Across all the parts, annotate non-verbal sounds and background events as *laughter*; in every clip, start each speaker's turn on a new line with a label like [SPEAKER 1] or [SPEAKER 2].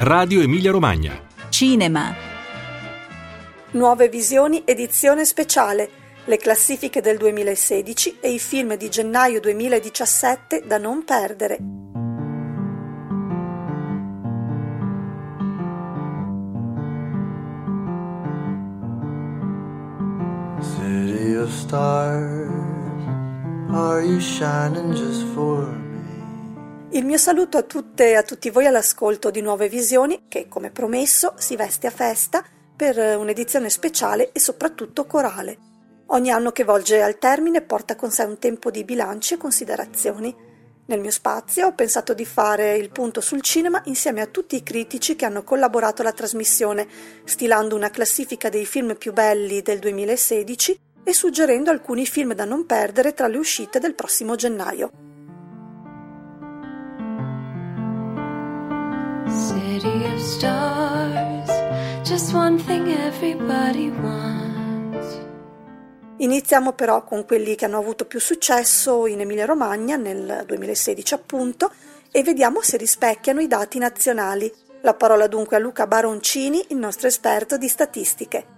[SPEAKER 1] Radio Emilia Romagna.
[SPEAKER 2] Cinema.
[SPEAKER 3] Nuove visioni edizione speciale. Le classifiche del 2016 e i film di gennaio 2017 da non perdere.
[SPEAKER 4] City of stars, are you shining just for me?
[SPEAKER 3] Il mio saluto a tutte e a tutti voi all'ascolto di Nuove Visioni che, come promesso, si veste a festa per un'edizione speciale e soprattutto corale. Ogni anno che volge al termine porta con sé un tempo di bilanci e considerazioni. Nel mio spazio ho pensato di fare il punto sul cinema insieme a tutti i critici che hanno collaborato alla trasmissione, stilando una classifica dei film più belli del 2016 e suggerendo alcuni film da non perdere tra le uscite del prossimo gennaio.
[SPEAKER 5] City of stars, just one thing everybody wants.
[SPEAKER 3] Iniziamo però con quelli che hanno avuto più successo in Emilia-Romagna nel 2016 appunto e vediamo se rispecchiano i dati nazionali. La parola dunque a Luca Baroncini, il nostro esperto di statistiche.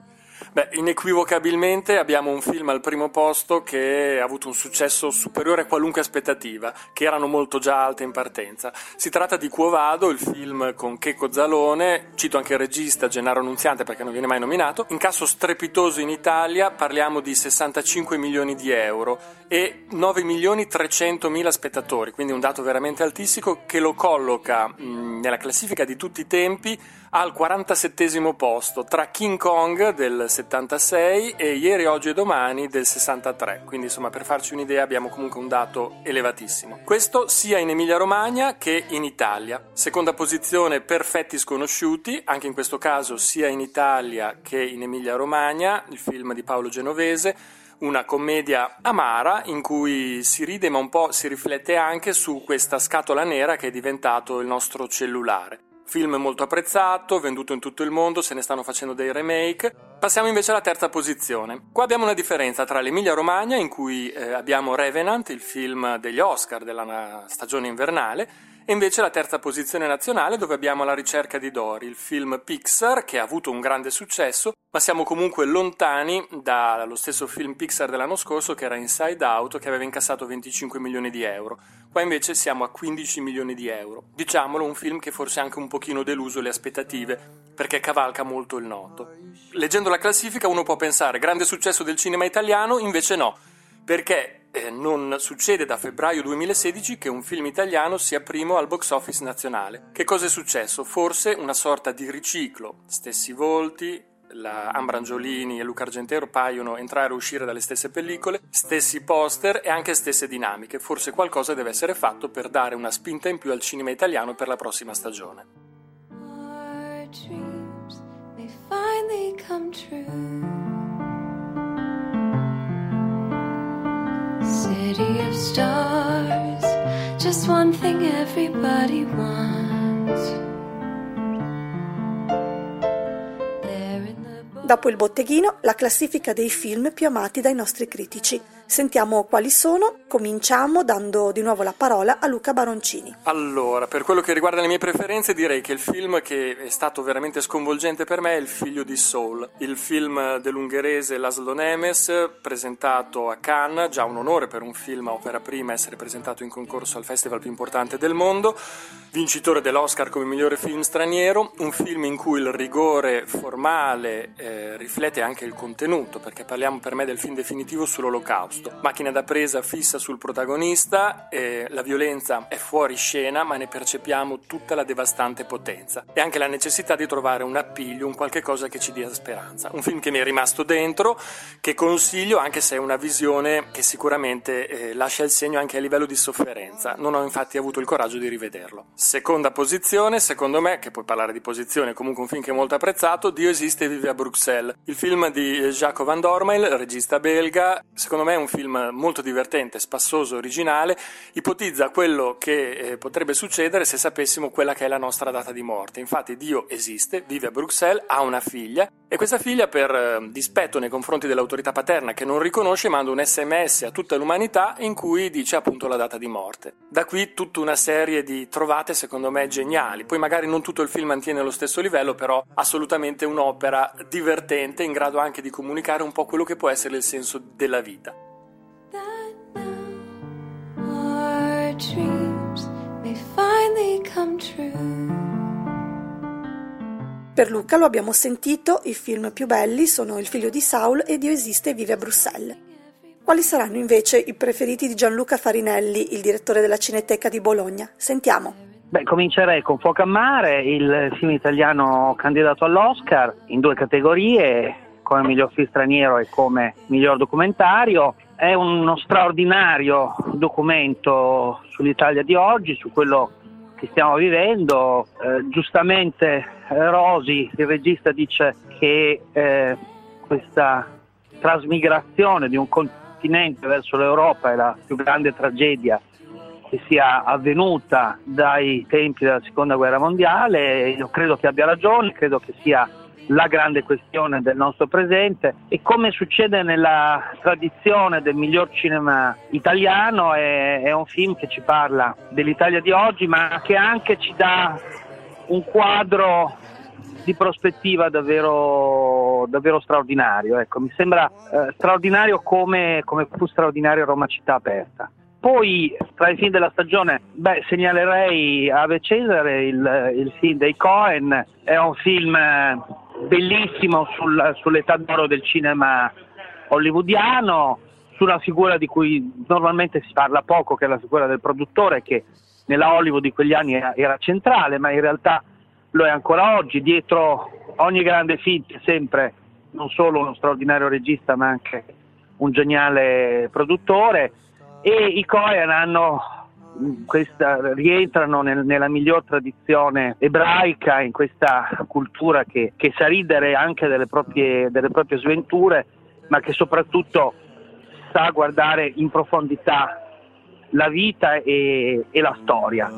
[SPEAKER 6] Beh, inequivocabilmente abbiamo un film al primo posto che ha avuto un successo superiore a qualunque aspettativa, che erano molto già alte in partenza. Si tratta di Quo Vado, il film con Checco Zalone, cito anche il regista Gennaro Nunziante perché non viene mai nominato. In caso strepitoso in Italia parliamo di 65 milioni di euro e 9 milioni 300 mila spettatori, quindi un dato veramente altissimo che lo colloca mh, nella classifica di tutti i tempi al 47 posto tra King Kong del 76 e Ieri, Oggi e Domani del 63. Quindi insomma per farci un'idea abbiamo comunque un dato elevatissimo. Questo sia in Emilia Romagna che in Italia. Seconda posizione Perfetti Sconosciuti, anche in questo caso sia in Italia che in Emilia Romagna, il film di Paolo Genovese una commedia amara in cui si ride ma un po' si riflette anche su questa scatola nera che è diventato il nostro cellulare. Film molto apprezzato, venduto in tutto il mondo, se ne stanno facendo dei remake. Passiamo invece alla terza posizione. Qua abbiamo una differenza tra l'Emilia Romagna, in cui eh, abbiamo Revenant, il film degli Oscar della stagione invernale, e invece la terza posizione nazionale dove abbiamo La ricerca di Dory, il film Pixar che ha avuto un grande successo, ma siamo comunque lontani dallo stesso film Pixar dell'anno scorso che era Inside Out che aveva incassato 25 milioni di euro. Qua invece siamo a 15 milioni di euro. Diciamolo, un film che forse ha anche un pochino deluso le aspettative perché cavalca molto il noto. Leggendo la classifica uno può pensare grande successo del cinema italiano, invece no, perché eh, non succede da febbraio 2016 che un film italiano sia primo al box office nazionale. Che cosa è successo? Forse una sorta di riciclo, stessi volti, la Ambrangiolini e Luca Argentero paiono entrare e uscire dalle stesse pellicole, stessi poster e anche stesse dinamiche. Forse qualcosa deve essere fatto per dare una spinta in più al cinema italiano per la prossima stagione.
[SPEAKER 5] Our dreams may finally come true. City of stars, just one thing everybody wants.
[SPEAKER 3] Dopo il botteghino, la classifica dei film più amati dai nostri critici. Sentiamo quali sono. Cominciamo dando di nuovo la parola a Luca Baroncini.
[SPEAKER 6] Allora, per quello che riguarda le mie preferenze, direi che il film che è stato veramente sconvolgente per me è Il figlio di Soul, il film dell'ungherese Laszlo Nemes, presentato a Cannes, già un onore per un film a opera prima essere presentato in concorso al festival più importante del mondo, vincitore dell'Oscar come migliore film straniero, un film in cui il rigore formale eh, riflette anche il contenuto, perché parliamo per me del film definitivo sull'olocausto. Macchina da presa fissa sul protagonista, eh, la violenza è fuori scena, ma ne percepiamo tutta la devastante potenza e anche la necessità di trovare un appiglio, un qualche cosa che ci dia speranza. Un film che mi è rimasto dentro, che consiglio anche se è una visione che sicuramente eh, lascia il segno anche a livello di sofferenza. Non ho infatti avuto il coraggio di rivederlo. Seconda posizione, secondo me, che puoi parlare di posizione, comunque un film che è molto apprezzato, Dio esiste e vive a Bruxelles. Il film di Jacques Van Dormael, regista belga, secondo me è un film molto divertente, spassoso, originale, ipotizza quello che eh, potrebbe succedere se sapessimo quella che è la nostra data di morte. Infatti Dio esiste, vive a Bruxelles, ha una figlia e questa figlia per eh, dispetto nei confronti dell'autorità paterna che non riconosce manda un sms a tutta l'umanità in cui dice appunto la data di morte. Da qui tutta una serie di trovate secondo me geniali. Poi magari non tutto il film mantiene lo stesso livello, però assolutamente un'opera divertente in grado anche di comunicare un po' quello che può essere il senso della vita.
[SPEAKER 5] Dreams may finally come true.
[SPEAKER 3] Per Luca, lo abbiamo sentito, i film più belli sono Il figlio di Saul e Dio esiste e vive a Bruxelles. Quali saranno invece i preferiti di Gianluca Farinelli, il direttore della Cineteca di Bologna? Sentiamo.
[SPEAKER 1] Beh, comincerei con Fuoco a Mare, il film italiano candidato all'Oscar in due categorie, come miglior film straniero e come miglior documentario. È uno straordinario documento sull'Italia di oggi, su quello che stiamo vivendo. Eh, giustamente eh, Rosi, il regista, dice che eh, questa trasmigrazione di un continente verso l'Europa è la più grande tragedia che sia avvenuta dai tempi della seconda guerra mondiale. Io credo che abbia ragione, credo che sia la grande questione del nostro presente e come succede nella tradizione del miglior cinema italiano è, è un film che ci parla dell'Italia di oggi ma che anche ci dà un quadro di prospettiva davvero, davvero straordinario. Ecco, mi sembra eh, straordinario come, come fu straordinario Roma città aperta. Poi tra i film della stagione beh, segnalerei Ave Cesare, il, il, film dei Cohen, è un film eh, bellissimo sul, sull'età d'oro del cinema hollywoodiano, su una figura di cui normalmente si parla poco, che è la figura del produttore, che nella Hollywood di quegli anni era, era centrale, ma in realtà lo è ancora oggi. Dietro ogni grande film c'è sempre non solo uno straordinario regista, ma anche un geniale produttore e i Cohen hanno questa, rientrano nel, nella miglior tradizione ebraica, in questa cultura che, che sa ridere anche delle proprie, delle proprie sventure, ma che soprattutto sa guardare in profondità la vita e, e la storia.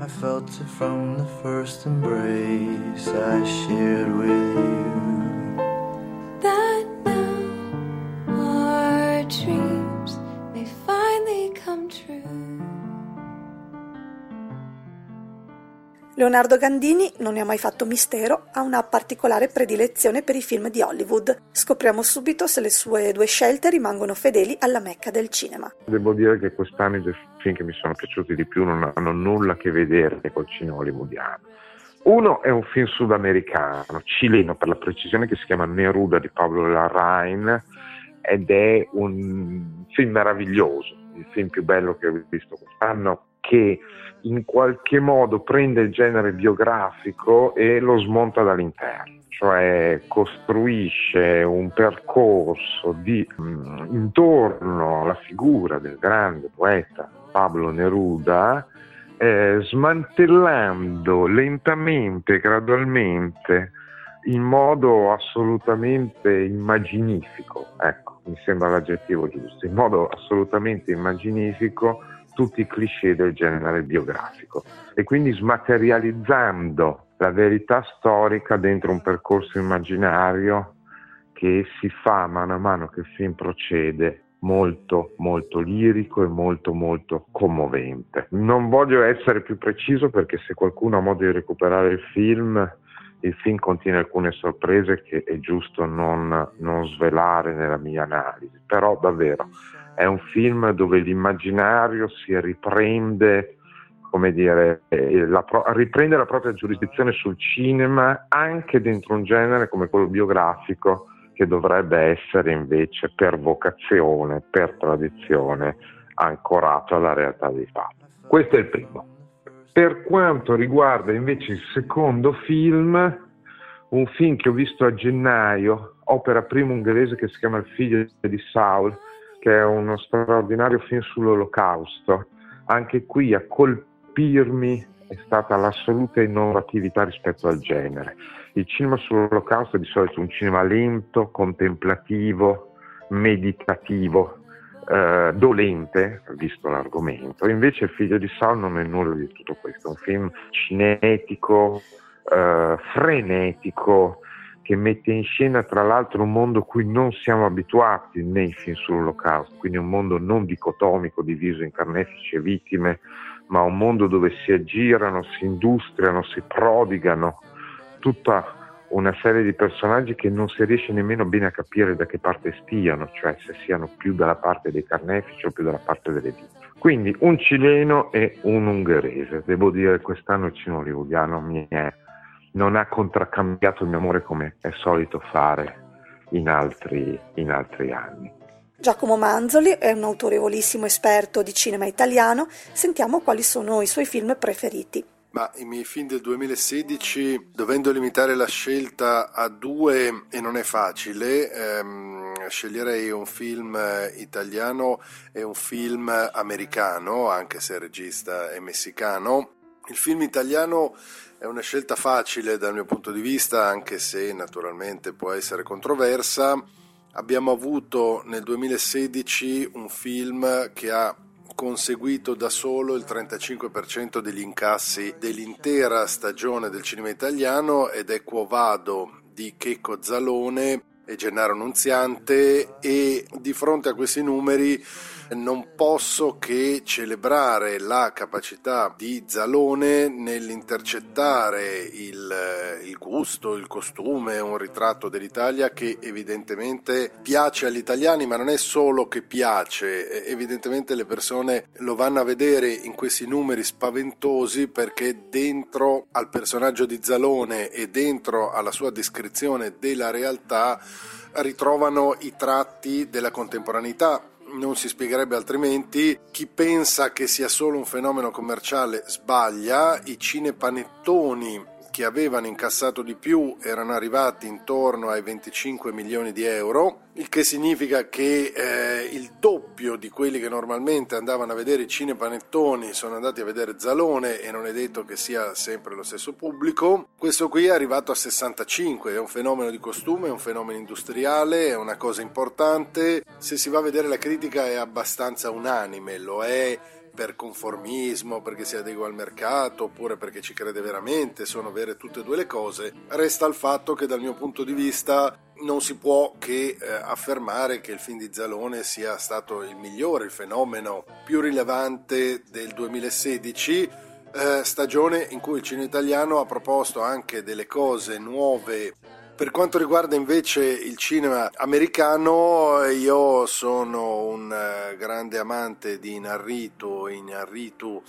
[SPEAKER 4] I felt it from the first embrace I shared with you.
[SPEAKER 5] That now our dreams finally come true.
[SPEAKER 3] Leonardo Gandini non ne ha mai fatto mistero, ha una particolare predilezione per i film di Hollywood. Scopriamo subito se le sue due scelte rimangono fedeli alla mecca del cinema.
[SPEAKER 2] Devo dire che quest'anno i due film che mi sono piaciuti di più non hanno nulla a che vedere col cinema hollywoodiano. Uno è un film sudamericano, cileno per la precisione, che si chiama Neruda di Pablo Larrain ed è un film meraviglioso, il film più bello che ho visto quest'anno, che in qualche modo prende il genere biografico e lo smonta dall'interno, cioè costruisce un percorso di, mh, intorno alla figura del grande poeta Pablo Neruda, eh, smantellando lentamente, gradualmente, in modo assolutamente immaginifico, ecco, mi sembra l'aggettivo giusto, in modo assolutamente immaginifico tutti i cliché del genere biografico e quindi smaterializzando la verità storica dentro un percorso immaginario che si fa mano a mano che il film procede molto molto lirico e molto molto commovente. Non voglio essere più preciso perché se qualcuno ha modo di recuperare il film il film contiene alcune sorprese che è giusto non, non, svelare nella mia analisi, però davvero è un film dove l'immaginario si riprende, come dire, la, riprende la propria giurisdizione sul cinema anche dentro un genere come quello biografico che dovrebbe essere invece per vocazione, per tradizione, ancorato alla realtà dei fatti. Questo è il primo. Per quanto riguarda invece il secondo film, un film che ho visto a gennaio, opera prima ungherese che si chiama Il figlio di Saul, che è uno straordinario film sull'olocausto. Anche qui a colpirmi è stata l'assoluta innovatività rispetto al genere. Il cinema sull'olocausto è di solito un cinema lento, contemplativo, meditativo, eh, dolente, visto l'argomento. Invece figlio di Saul non è nulla di tutto questo, è un film cinetico, eh, frenetico, che mette in scena tra l'altro un mondo cui non siamo abituati nei film sull'olocausto, quindi un mondo non dicotomico diviso in carnefici e vittime, ma un mondo dove si aggirano, si industriano, si prodigano tutta una serie di personaggi che non si riesce nemmeno bene a capire da che parte stiano, cioè se siano più dalla parte dei carnefici o più dalla parte delle vittime. Quindi un cileno e un ungherese. Devo dire che quest'anno il cinema hollywoodiano non ha contraccambiato il mio amore come è solito fare in altri, in altri anni.
[SPEAKER 3] Giacomo Manzoli è un autorevolissimo esperto di cinema italiano. Sentiamo quali sono i suoi film preferiti.
[SPEAKER 7] Ma i miei film del 2016, dovendo limitare la scelta a due, e non è facile, ehm, sceglierei un film italiano e un film americano, anche se il regista è messicano. Il film italiano è una scelta facile dal mio punto di vista, anche se naturalmente può essere controversa. Abbiamo avuto nel 2016 un film che ha conseguito da solo il 35% degli incassi dell'intera stagione del cinema italiano ed è Quo Vado di Checco Zalone e Gennaro Nunziante e di fronte a questi numeri non posso che celebrare la capacità di Zalone nell'intercettare il, il, gusto, il costume, un ritratto dell'Italia che evidentemente piace agli italiani, ma non è solo che piace, evidentemente le persone lo vanno a vedere in questi numeri spaventosi perché dentro al personaggio di Zalone e dentro alla sua descrizione della realtà ritrovano i tratti della contemporaneità non si spiegherebbe altrimenti. Chi pensa che sia solo un fenomeno commerciale sbaglia, i cinepanettoni che avevano incassato di più erano arrivati intorno ai 25 milioni di euro, il che significa che eh, il doppio di quelli che normalmente andavano a vedere i cinepanettoni sono andati a vedere Zalone e non è detto che sia sempre lo stesso pubblico. Questo qui è arrivato a 65, è un fenomeno di costume, è un fenomeno industriale, è una cosa importante. Se si va a vedere la critica è abbastanza unanime, lo è per conformismo, perché si adegua al mercato, oppure perché ci crede veramente, sono vere tutte e due le cose, resta il fatto che dal mio punto di vista non si può che eh, affermare che il film di Zalone sia stato il migliore, il fenomeno più rilevante del 2016. Eh, stagione in cui il cinema italiano ha proposto anche delle cose nuove per quanto riguarda invece il cinema americano, io sono un eh, grande amante di Inarritu, Inarritu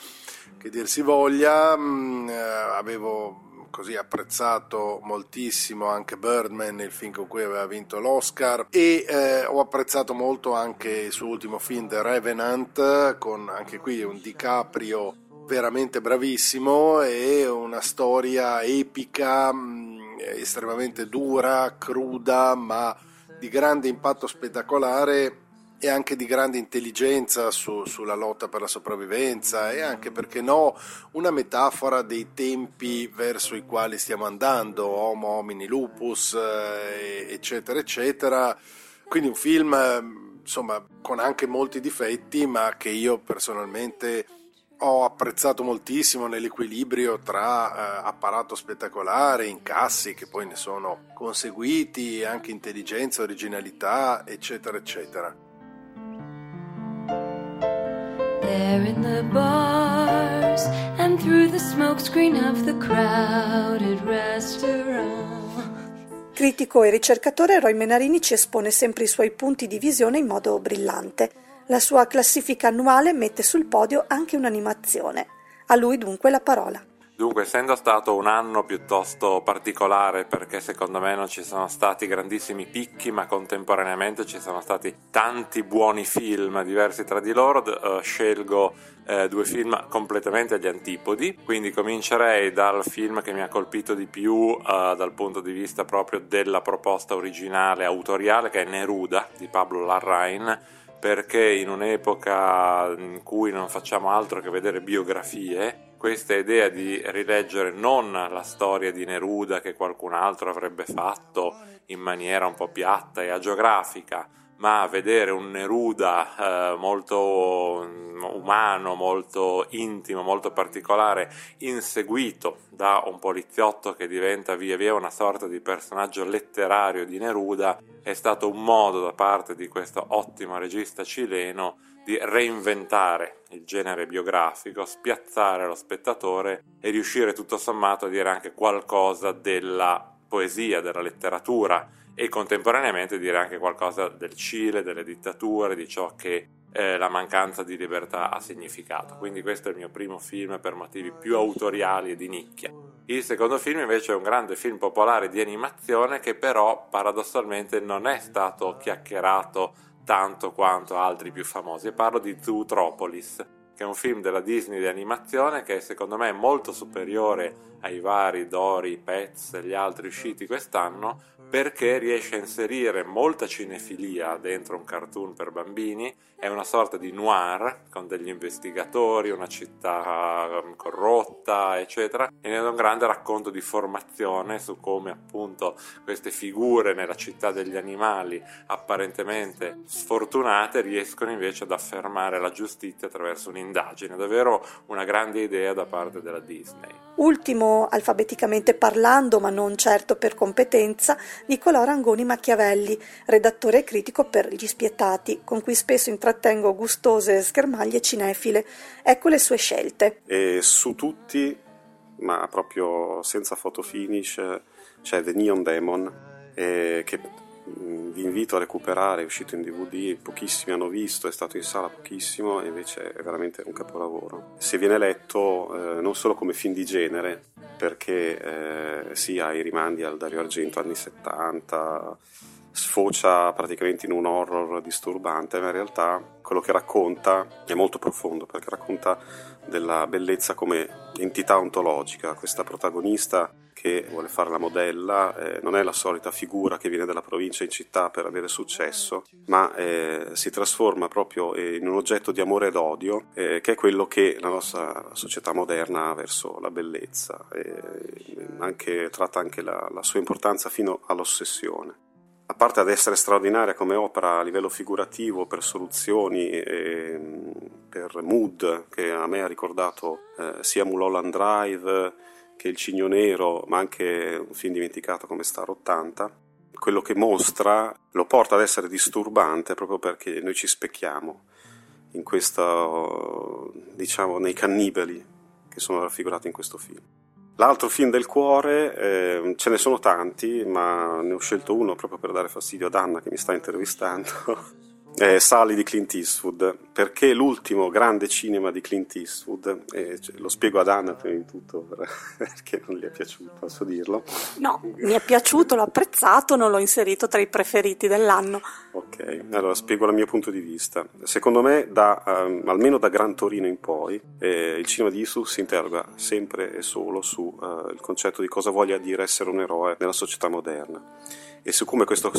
[SPEAKER 7] che dir si voglia, mm, eh, avevo così apprezzato moltissimo anche Birdman, il film con cui aveva vinto l'Oscar e eh, ho apprezzato molto anche il suo ultimo film The Revenant con anche qui un DiCaprio veramente bravissimo e una storia epica mm, estremamente dura, cruda, ma di grande impatto spettacolare e anche di grande intelligenza su, sulla lotta per la sopravvivenza e anche, perché no, una metafora dei tempi verso i quali stiamo andando, Homo homini lupus, eh, eccetera, eccetera. Quindi un film, insomma, con anche molti difetti, ma che io personalmente ho apprezzato moltissimo nell'equilibrio tra eh, apparato spettacolare, incassi che poi ne sono conseguiti, anche intelligenza, originalità, eccetera, eccetera. There in the bars and through the
[SPEAKER 3] smokescreen of the crowded restaurant. Critico e ricercatore Roy Menarini ci espone sempre i suoi punti di visione in modo brillante. La sua classifica annuale mette sul podio anche un'animazione. A lui dunque la parola.
[SPEAKER 8] Dunque, essendo stato un anno piuttosto particolare perché secondo me non ci sono stati grandissimi picchi, ma contemporaneamente ci sono stati tanti buoni film diversi tra di loro, uh, scelgo uh, due film completamente agli antipodi. Quindi comincerei dal film che mi ha colpito di più uh, dal punto di vista proprio della proposta originale autoriale, che è Neruda di Pablo Larrain perché in un'epoca in cui non facciamo altro che vedere biografie, questa idea di rileggere non la storia di Neruda che qualcun altro avrebbe fatto in maniera un po' piatta e agiografica, ma vedere un Neruda eh, molto mm, umano, molto intimo, molto particolare, inseguito da un poliziotto che diventa via via una sorta di personaggio letterario di Neruda, è stato un modo da parte di questo ottimo regista cileno di reinventare il genere biografico, spiazzare lo spettatore e riuscire tutto sommato a dire anche qualcosa della poesia, della letteratura e contemporaneamente dire anche qualcosa del Cile, delle dittature, di ciò che eh, la mancanza di libertà ha significato. Quindi questo è il mio primo film per motivi più autoriali e di nicchia. Il secondo film invece è un grande film popolare di animazione che però paradossalmente non è stato chiacchierato tanto quanto altri più famosi e parlo di Zootropolis che è un film della Disney di animazione che secondo me è molto superiore ai vari Dory, Pets e gli altri usciti quest'anno perché riesce a inserire molta cinefilia dentro un cartoon per bambini, è una sorta di noir con degli investigatori, una città um, corrotta, eccetera, e ne è un grande racconto di formazione su come appunto queste figure nella città degli animali apparentemente sfortunate riescono invece ad affermare la giustizia attraverso un'indagine, davvero una grande idea da parte della Disney.
[SPEAKER 3] Ultimo alfabeticamente parlando, ma non certo per competenza, Niccolò Rangoni Machiavelli, redattore e critico per Gli Spietati, con cui spesso intrattengo gustose schermaglie cinefile. Ecco le sue scelte.
[SPEAKER 9] E su tutti, ma proprio senza fotofinish, c'è The Neon Demon, eh, che vi invito a recuperare, è uscito in DVD, pochissimi hanno visto, è stato in sala pochissimo e invece è veramente un capolavoro. Se viene letto eh, non solo come film di genere, perché eh, sì, ha i rimandi al Dario Argento anni 70, sfocia praticamente in un horror disturbante, ma in realtà quello che racconta è molto profondo, perché racconta della bellezza come entità ontologica, questa protagonista che vuole fare la modella, eh, non è la solita figura che viene dalla provincia in città per avere successo, ma eh, si trasforma proprio in un oggetto di amore ed odio, eh, che è quello che la nostra società moderna ha verso la bellezza, anche, tratta anche la, la sua importanza fino all'ossessione. A parte ad essere straordinaria come opera a livello figurativo, per soluzioni, e, per mood, che a me ha ricordato eh, sia Mulholland Drive che Il Cigno Nero, ma anche un film dimenticato come Star 80, quello che mostra lo porta ad essere disturbante proprio perché noi ci specchiamo in questo, diciamo, nei cannibali che sono raffigurati in questo film. L'altro film del cuore, eh, ce ne sono tanti, ma ne ho scelto uno proprio per dare fastidio ad Anna che mi sta intervistando. *laughs* eh, Sally di Clint Eastwood, perché l'ultimo grande cinema di Clint Eastwood, eh, cioè, lo spiego ad Anna prima di tutto *laughs* perché non gli è piaciuto, posso dirlo?
[SPEAKER 3] No, mi è piaciuto, l'ho apprezzato, non l'ho inserito tra i preferiti dell'anno.
[SPEAKER 9] Ok, allora spiego dal mio punto di vista. Secondo me, da, um, almeno da Gran Torino in poi, eh, il cinema di Eastwood si interroga sempre e solo sul uh, eh, concetto di cosa voglia dire essere un eroe nella società moderna e su come questo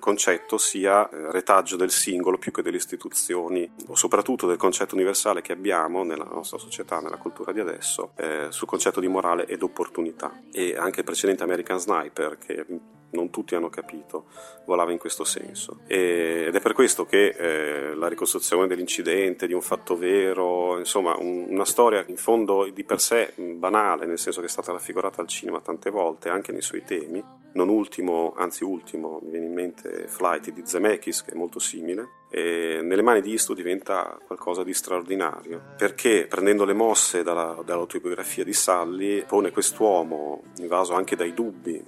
[SPEAKER 9] concetto sia eh, retaggio del singolo più che delle istituzioni o soprattutto del concetto universale che abbiamo nella nostra società, nella cultura di adesso, eh, sul concetto di morale ed opportunità. E anche il precedente American Sniper, che non tutti hanno capito, volava in questo senso. E, ed è per questo che eh, la ricostruzione dell'incidente, di un fatto vero, insomma, un, una storia in fondo di per sé banale, nel senso che è stata raffigurata al cinema tante volte, anche nei suoi temi, non ultimo, anzi ultimo, mi viene in mente Flight di Zemeckis, che è molto simile, e nelle mani di Isto diventa qualcosa di straordinario, perché prendendo le mosse dalla, dall'autobiografia di Sully, pone quest'uomo, invaso anche dai dubbi,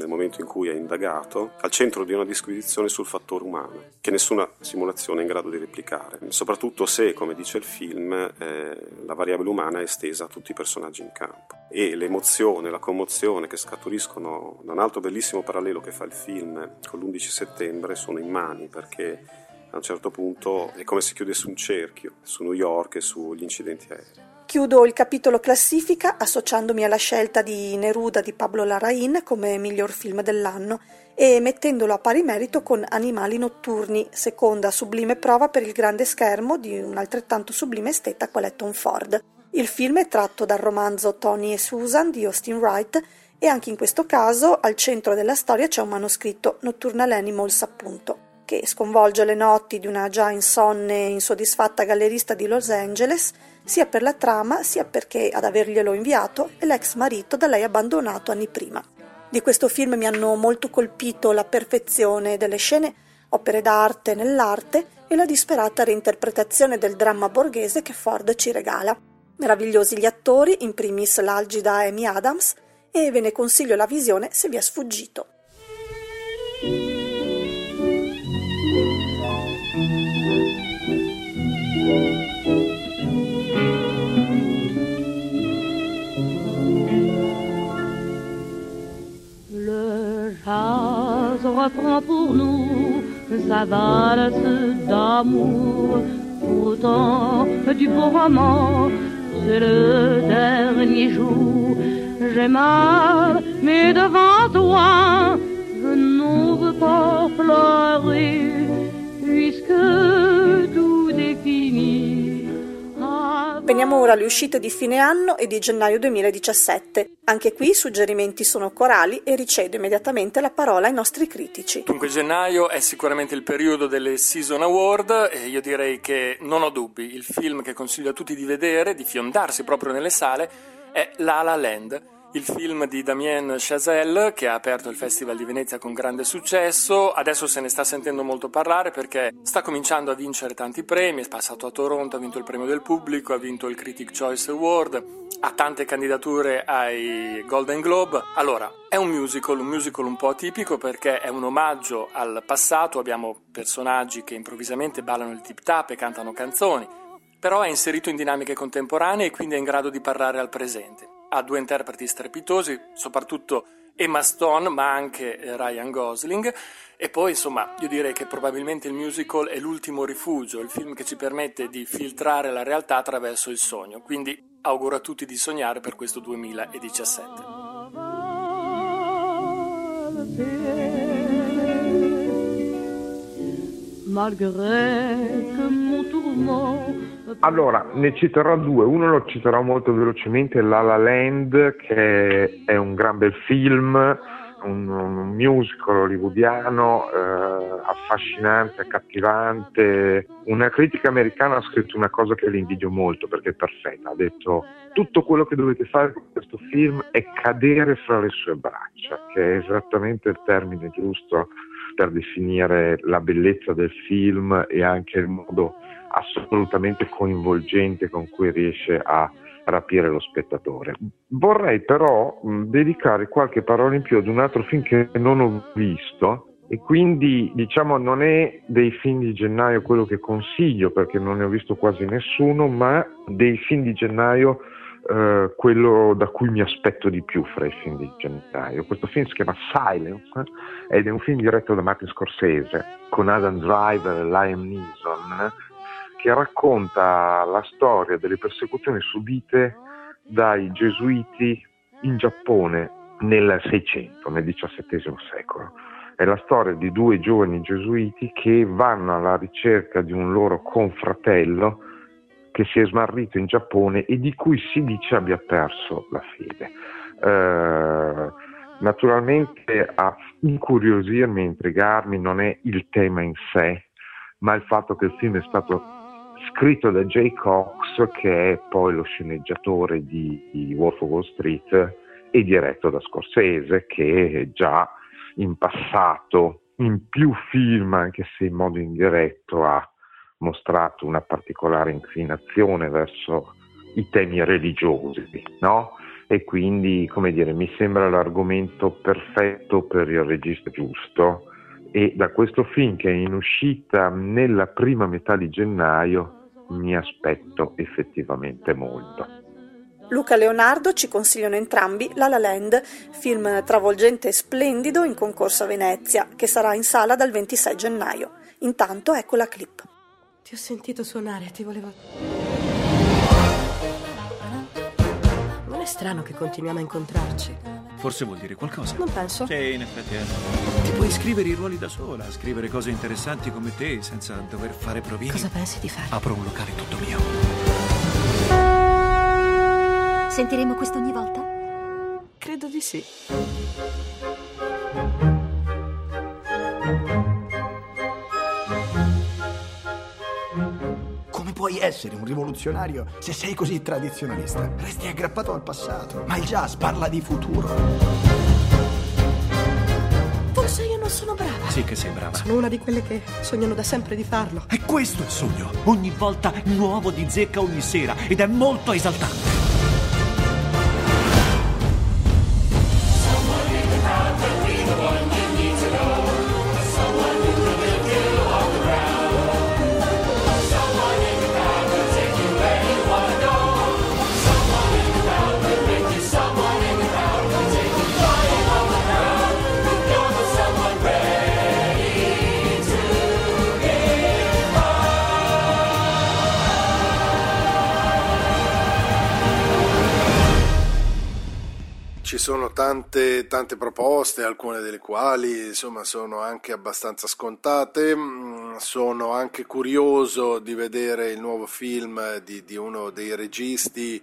[SPEAKER 9] nel momento in cui è indagato, al centro di una disquisizione sul fattore umano, che nessuna simulazione è in grado di replicare, soprattutto se, come dice il film, eh, la variabile umana è estesa a tutti i personaggi in campo. E l'emozione, la commozione che scaturiscono da un altro bellissimo parallelo che fa il film con l'11 settembre sono immani, perché a un certo punto è come se chiudesse un cerchio su New York e sugli incidenti aerei.
[SPEAKER 3] Chiudo il capitolo classifica associandomi alla scelta di Neruda di Pablo Larraín come miglior film dell'anno e mettendolo a pari merito con Animali notturni, seconda sublime prova per il grande schermo di un altrettanto sublime esteta qual è Tom Ford. Il film è tratto dal romanzo Tony e Susan di Austin Wright e anche in questo caso al centro della storia c'è un manoscritto Nocturnal Animals appunto che sconvolge le notti di una già insonne e insoddisfatta gallerista di Los Angeles, sia per la trama sia perché ad averglielo inviato è l'ex marito da lei abbandonato anni prima. Di questo film mi hanno molto colpito la perfezione delle scene, opere d'arte nell'arte e la disperata reinterpretazione del dramma borghese che Ford ci regala. Meravigliosi gli attori, in primis l'algida Amy Adams, e ve ne consiglio la visione se vi è sfuggito.
[SPEAKER 10] Jazz reprend pour nous sa valse d'amour. Pourtant, du beau roman, c'est le dernier jour. J'ai mal, mais devant toi, je n'ose pas pleurer, puisque tout.
[SPEAKER 3] Veniamo ora alle uscite di fine anno e di gennaio 2017. Anche qui i suggerimenti sono corali e ricedo immediatamente la parola ai nostri critici.
[SPEAKER 6] Dunque gennaio è sicuramente il periodo delle Season Award e io direi che non ho dubbi, il film che consiglio a tutti di vedere, di fiondarsi proprio nelle sale, è La La Land il film di Damien Chazelle che ha aperto il Festival di Venezia con grande successo, adesso se ne sta sentendo molto parlare perché sta cominciando a vincere tanti premi, è passato a Toronto, ha vinto il premio del pubblico, ha vinto il Critic Choice Award, ha tante candidature ai Golden Globe. Allora, è un musical, un musical un po' atipico perché è un omaggio al passato, abbiamo personaggi che improvvisamente ballano il tip tap e cantano canzoni, però è inserito in dinamiche contemporanee e quindi è in grado di parlare al presente ha due interpreti strepitosi, soprattutto Emma Stone, ma anche eh, Ryan Gosling. E poi, insomma, io direi che probabilmente il musical è l'ultimo rifugio, il film che ci permette di filtrare la realtà attraverso il sogno. Quindi auguro a tutti di sognare per questo 2017.
[SPEAKER 2] Allora, ne citerò due. Uno lo citerò molto velocemente, La La Land, che è un gran bel film, un, un musical hollywoodiano eh, affascinante, accattivante. Una critica americana ha scritto una cosa che le invidio molto perché è perfetta. Ha detto tutto quello che dovete fare con questo film è cadere fra le sue braccia, che è esattamente il termine giusto per definire la bellezza del film e anche il modo assolutamente coinvolgente con cui riesce a rapire lo spettatore. Vorrei però dedicare qualche parola in più ad un altro film che non ho visto e quindi diciamo non è dei film di gennaio quello che consiglio perché non ne ho visto quasi nessuno, ma dei film di gennaio eh, quello da cui mi aspetto di più fra i film di gennaio. Questo film si chiama Silence ed è un film diretto da Martin Scorsese con Adam Driver e Liam Neeson che racconta la storia delle persecuzioni subite dai gesuiti in Giappone nel 600, nel XVII secolo. È la storia di due giovani gesuiti che vanno alla ricerca di un loro confratello che si è smarrito in Giappone e di cui si dice abbia perso la fede. Eh, naturalmente a incuriosirmi, intrigarmi non è il tema in sé, ma il fatto che il film è stato scritto da Jay Cox, che è poi lo sceneggiatore di, di Wolf of Wall Street, e diretto da Scorsese, che già in passato, in più film, anche se in modo indiretto, ha mostrato una particolare inclinazione verso i temi religiosi, no? E quindi, come dire, mi sembra l'argomento perfetto per il regista giusto e da questo film che è in uscita nella prima metà di gennaio mi aspetto effettivamente molto.
[SPEAKER 3] Luca e Leonardo ci consigliano entrambi La La Land, film travolgente e splendido in concorso a Venezia, che sarà in sala dal 26 gennaio. Intanto ecco la clip.
[SPEAKER 11] Ti ho sentito suonare, ti volevo... Non è strano che continuiamo a incontrarci.
[SPEAKER 12] Forse vuol dire qualcosa.
[SPEAKER 11] Non penso.
[SPEAKER 12] Sì, in effetti è. Ti puoi scrivere i ruoli da sola, scrivere cose interessanti come te senza dover fare provini.
[SPEAKER 11] Cosa pensi di fare?
[SPEAKER 12] Apro un locale tutto mio.
[SPEAKER 13] Sentiremo questo ogni volta?
[SPEAKER 11] Credo di sì.
[SPEAKER 14] Puoi essere un rivoluzionario se sei così tradizionalista. Resti aggrappato al passato. Ma il jazz parla di futuro.
[SPEAKER 11] Forse io non sono brava.
[SPEAKER 12] Sì che sei brava.
[SPEAKER 11] Sono una di quelle che sognano da sempre di farlo.
[SPEAKER 12] E questo è il sogno. Ogni volta nuovo di zecca ogni sera ed è molto esaltante.
[SPEAKER 7] Tante, tante proposte, alcune delle quali insomma, sono anche abbastanza scontate. Mm, Sono anche curioso di vedere il nuovo film di, di uno dei registi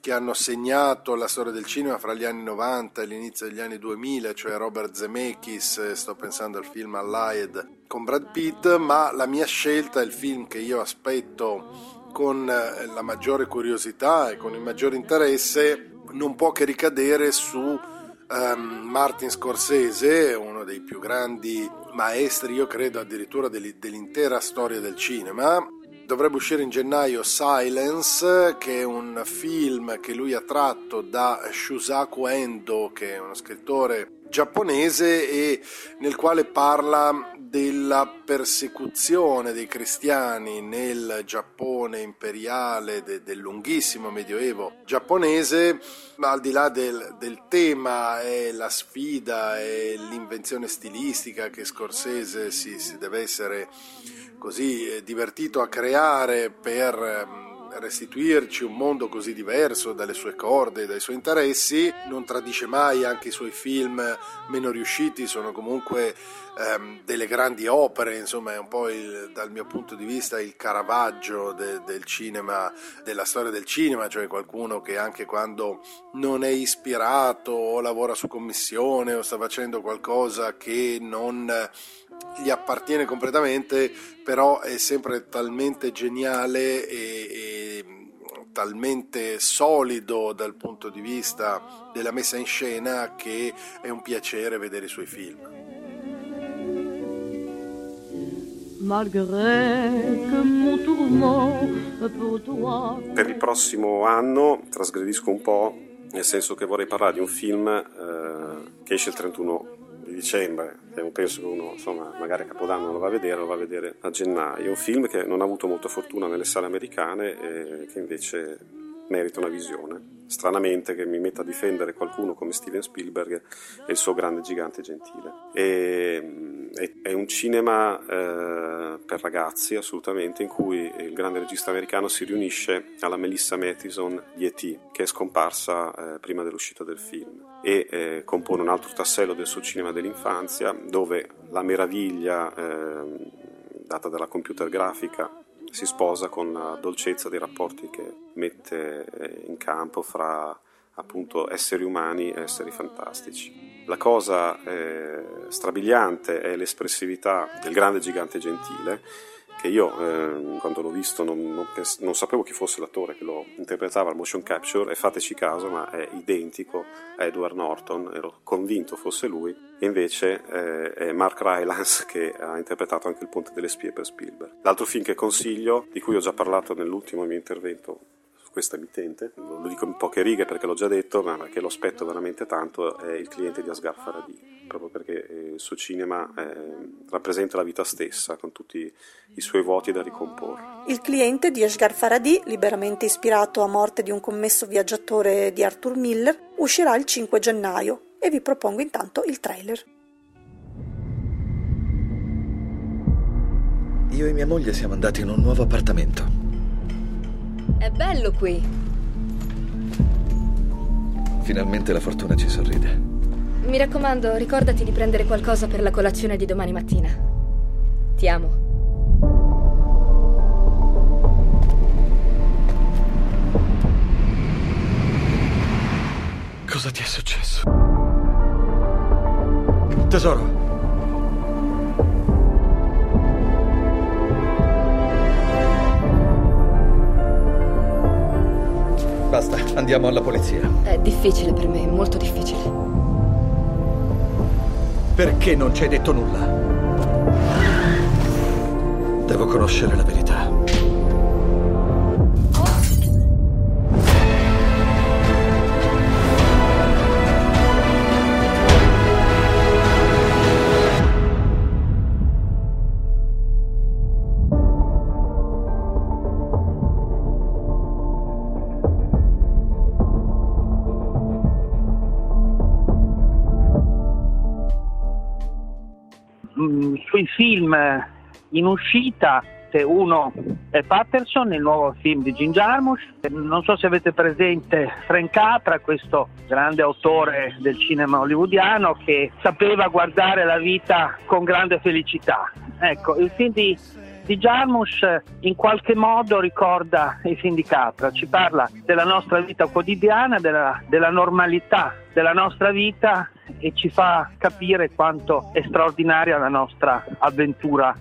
[SPEAKER 7] che hanno segnato la storia del cinema fra gli anni 90 e l'inizio degli anni 2000, cioè Robert Zemeckis, eh, sto pensando al film Allied con Brad Pitt, ma la mia scelta il film che io aspetto con eh, la maggiore curiosità e con il maggiore interesse non può che ricadere su ehm, Martin Scorsese, uno dei più grandi maestri, io credo addirittura dell'i- dell'intera storia del cinema. Dovrebbe uscire in gennaio Silence, che è un film che lui ha tratto da Shusaku Endo, che è uno scrittore giapponese e nel quale parla della persecuzione dei cristiani nel Giappone imperiale de- del lunghissimo medioevo giapponese, ma al di là del, del tema è la sfida e l'invenzione stilistica che Scorsese si, si deve essere così eh, divertito a creare per ehm, restituirci un mondo così diverso dalle sue corde, dai suoi interessi, non tradisce mai anche i suoi film meno riusciti, sono comunque ehm, delle grandi opere, insomma è un po' il- dal mio punto di vista il Caravaggio de- del cinema, della storia del cinema, cioè qualcuno che anche quando non è ispirato o lavora su commissione o sta facendo qualcosa che non gli appartiene completamente, però è sempre talmente geniale e, e talmente solido dal punto di vista della messa in scena che è un piacere vedere i suoi film.
[SPEAKER 9] Per il prossimo anno trasgredisco un po', nel senso che vorrei parlare di un film eh, che esce il 31 di dicembre, non penso che uno, insomma, magari a Capodanno lo va a vedere, lo va a vedere a gennaio. Un film che non ha avuto molta fortuna nelle sale americane e che invece merita una visione. Stranamente che mi metta a difendere qualcuno come Steven Spielberg e il suo grande gigante gentile. E, è, è un cinema eh, per ragazzi assolutamente in cui il grande regista americano si riunisce alla Melissa Mathison di E.T. che è scomparsa eh, prima dell'uscita del film e eh, compone un altro tassello del suo cinema dell'infanzia dove la meraviglia eh, data dalla computer grafica si sposa con la dolcezza dei rapporti che mette eh, in campo fra appunto esseri umani e esseri fantastici. La cosa eh, strabiliante è l'espressività del grande gigante gentile che io eh, quando l'ho visto non, non non sapevo chi fosse l'attore che lo interpretava al motion capture e fateci caso ma è identico a Edward Norton, ero convinto fosse lui e invece eh, è Mark Rylance *laughs* che ha interpretato anche il Ponte delle Spie per Spielberg. L'altro film che consiglio, di cui ho già parlato nell'ultimo mio intervento questa emittente, lo lo dico in poche righe perché l'ho già detto, ma perché lo aspetto veramente tanto, è Il cliente di Asghar Farhadi, proprio perché eh, il suo cinema eh, rappresenta la vita stessa con tutti i suoi vuoti da ricomporre.
[SPEAKER 3] Il cliente di Ashgar Farhadi, liberamente ispirato a morte di un commesso viaggiatore di Arthur Miller, uscirà il 5 gennaio e vi propongo intanto il trailer.
[SPEAKER 15] Io e mia moglie siamo andati in un nuovo appartamento.
[SPEAKER 16] È bello qui.
[SPEAKER 15] Finalmente la fortuna ci sorride.
[SPEAKER 16] Mi raccomando, ricordati di prendere qualcosa per la colazione di domani mattina. Ti amo.
[SPEAKER 15] Cosa ti è successo? Tesoro, andiamo alla polizia.
[SPEAKER 16] È difficile per me, molto difficile.
[SPEAKER 15] Perché non ci hai detto nulla? Devo conoscere la verità.
[SPEAKER 1] Film in uscita, uno è Patterson, il nuovo film di Jim Jarmusch. Non so se avete presente Frank Capra, questo grande autore del cinema hollywoodiano che sapeva guardare la vita con grande felicità. Ecco, il film di, di Jarmusch in qualche modo ricorda i film di Capra, ci parla della nostra vita quotidiana, della, della normalità della nostra vita e ci fa capire quanto è straordinaria la nostra avventura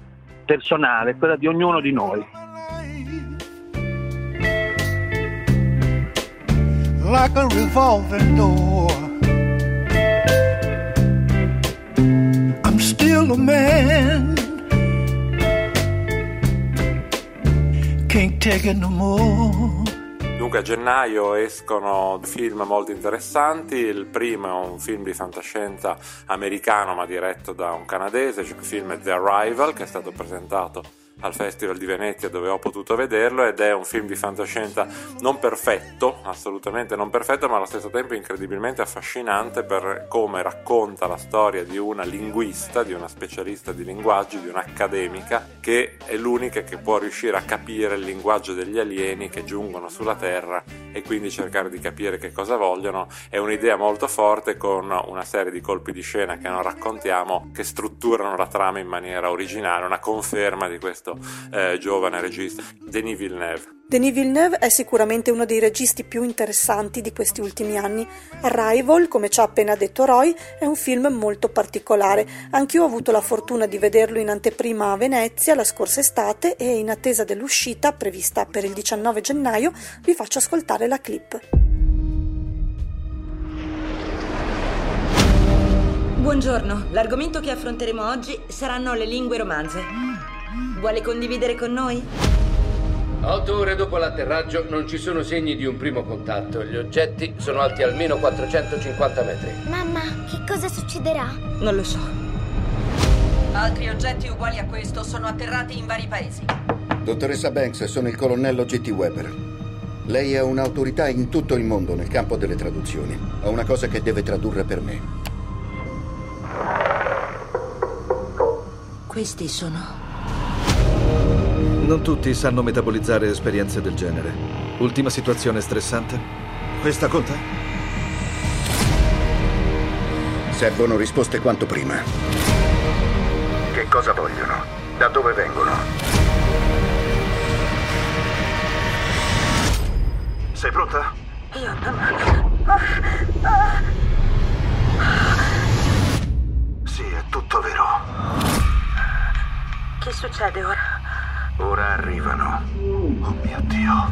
[SPEAKER 1] personale, quella di ognuno di noi.
[SPEAKER 17] like a revolving door. I'm still a man. Can't take it no more.
[SPEAKER 8] Dunque a gennaio escono film molto interessanti, il primo è un film di fantascienza americano ma diretto da un canadese, cioè il film The Arrival che è stato presentato al Festival di Venezia dove ho potuto vederlo ed è un film di fantascienza non perfetto, assolutamente non perfetto, ma allo stesso tempo incredibilmente affascinante per come racconta la storia di una linguista, di una specialista di linguaggi, di un'accademica che è l'unica che può riuscire a capire il linguaggio degli alieni che giungono sulla Terra e quindi cercare di capire che cosa vogliono. È un'idea molto forte con una serie di colpi di scena che non raccontiamo che strutturano la trama in maniera originale, una conferma di questo eh, giovane regista, Denis Villeneuve.
[SPEAKER 3] Denis Villeneuve è sicuramente uno dei registi più interessanti di questi ultimi anni. Arrival, come ci ha appena detto Roy, è un film molto particolare. Anch'io ho avuto la fortuna di vederlo in anteprima a Venezia la scorsa estate e in attesa dell'uscita, prevista per il 19 gennaio, vi faccio ascoltare la clip.
[SPEAKER 18] Buongiorno, l'argomento che affronteremo oggi saranno le lingue romanze. Vuole condividere con noi?
[SPEAKER 19] Otto ore dopo l'atterraggio non ci sono segni di un primo contatto. Gli oggetti sono alti almeno 450 metri.
[SPEAKER 20] Mamma, che cosa succederà?
[SPEAKER 18] Non lo so.
[SPEAKER 21] Altri oggetti uguali a questo sono atterrati in vari paesi.
[SPEAKER 22] Dottoressa Banks, sono il colonnello G.T. Weber. Lei è un'autorità in tutto il mondo nel campo delle traduzioni. Ho una cosa che deve tradurre per me.
[SPEAKER 18] Questi sono.
[SPEAKER 15] Non tutti sanno metabolizzare esperienze del genere. Ultima situazione stressante?
[SPEAKER 14] Questa conta?
[SPEAKER 22] Servono risposte quanto prima. Che cosa vogliono? Da dove vengono?
[SPEAKER 14] Sei pronta?
[SPEAKER 18] Io non.
[SPEAKER 14] Sì, è tutto vero.
[SPEAKER 18] Che succede ora?
[SPEAKER 14] Ora arrivano. Oh mio Dio.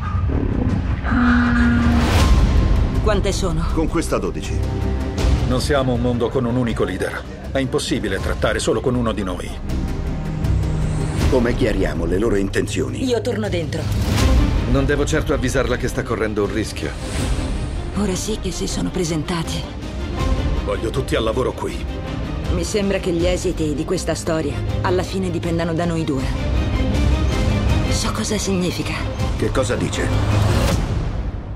[SPEAKER 18] Quante sono?
[SPEAKER 14] Con questa 12.
[SPEAKER 12] Non siamo un mondo con un unico leader. È impossibile trattare solo con uno di noi.
[SPEAKER 22] Come chiariamo le loro intenzioni?
[SPEAKER 18] Io torno dentro.
[SPEAKER 15] Non devo certo avvisarla che sta correndo un rischio.
[SPEAKER 18] Ora sì che si sono presentati.
[SPEAKER 12] Voglio tutti al lavoro qui.
[SPEAKER 18] Mi sembra che gli esiti di questa storia alla fine dipendano da noi due. So cosa significa
[SPEAKER 22] Che cosa dice?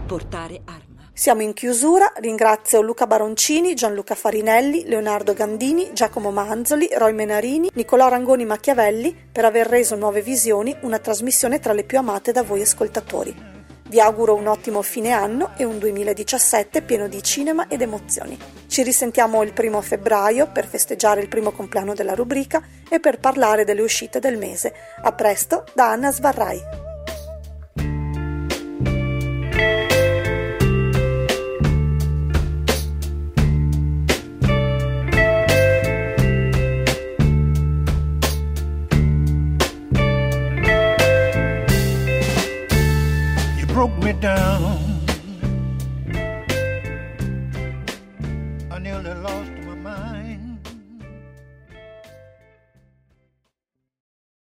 [SPEAKER 18] portare arma.
[SPEAKER 3] Siamo in chiusura, ringrazio Luca Baroncini, Gianluca Farinelli, Leonardo Gandini, Giacomo Manzoli, Roy Menarini, Nicolò Rangoni Machiavelli per aver reso Nuove Visioni una trasmissione tra le più amate da voi ascoltatori. Vi auguro un ottimo fine anno e un 2017 pieno di cinema ed emozioni. Ci risentiamo il primo febbraio per festeggiare il primo compleanno della rubrica e per parlare delle uscite del mese. A presto da Anna Svarrai.
[SPEAKER 17] You broke me down.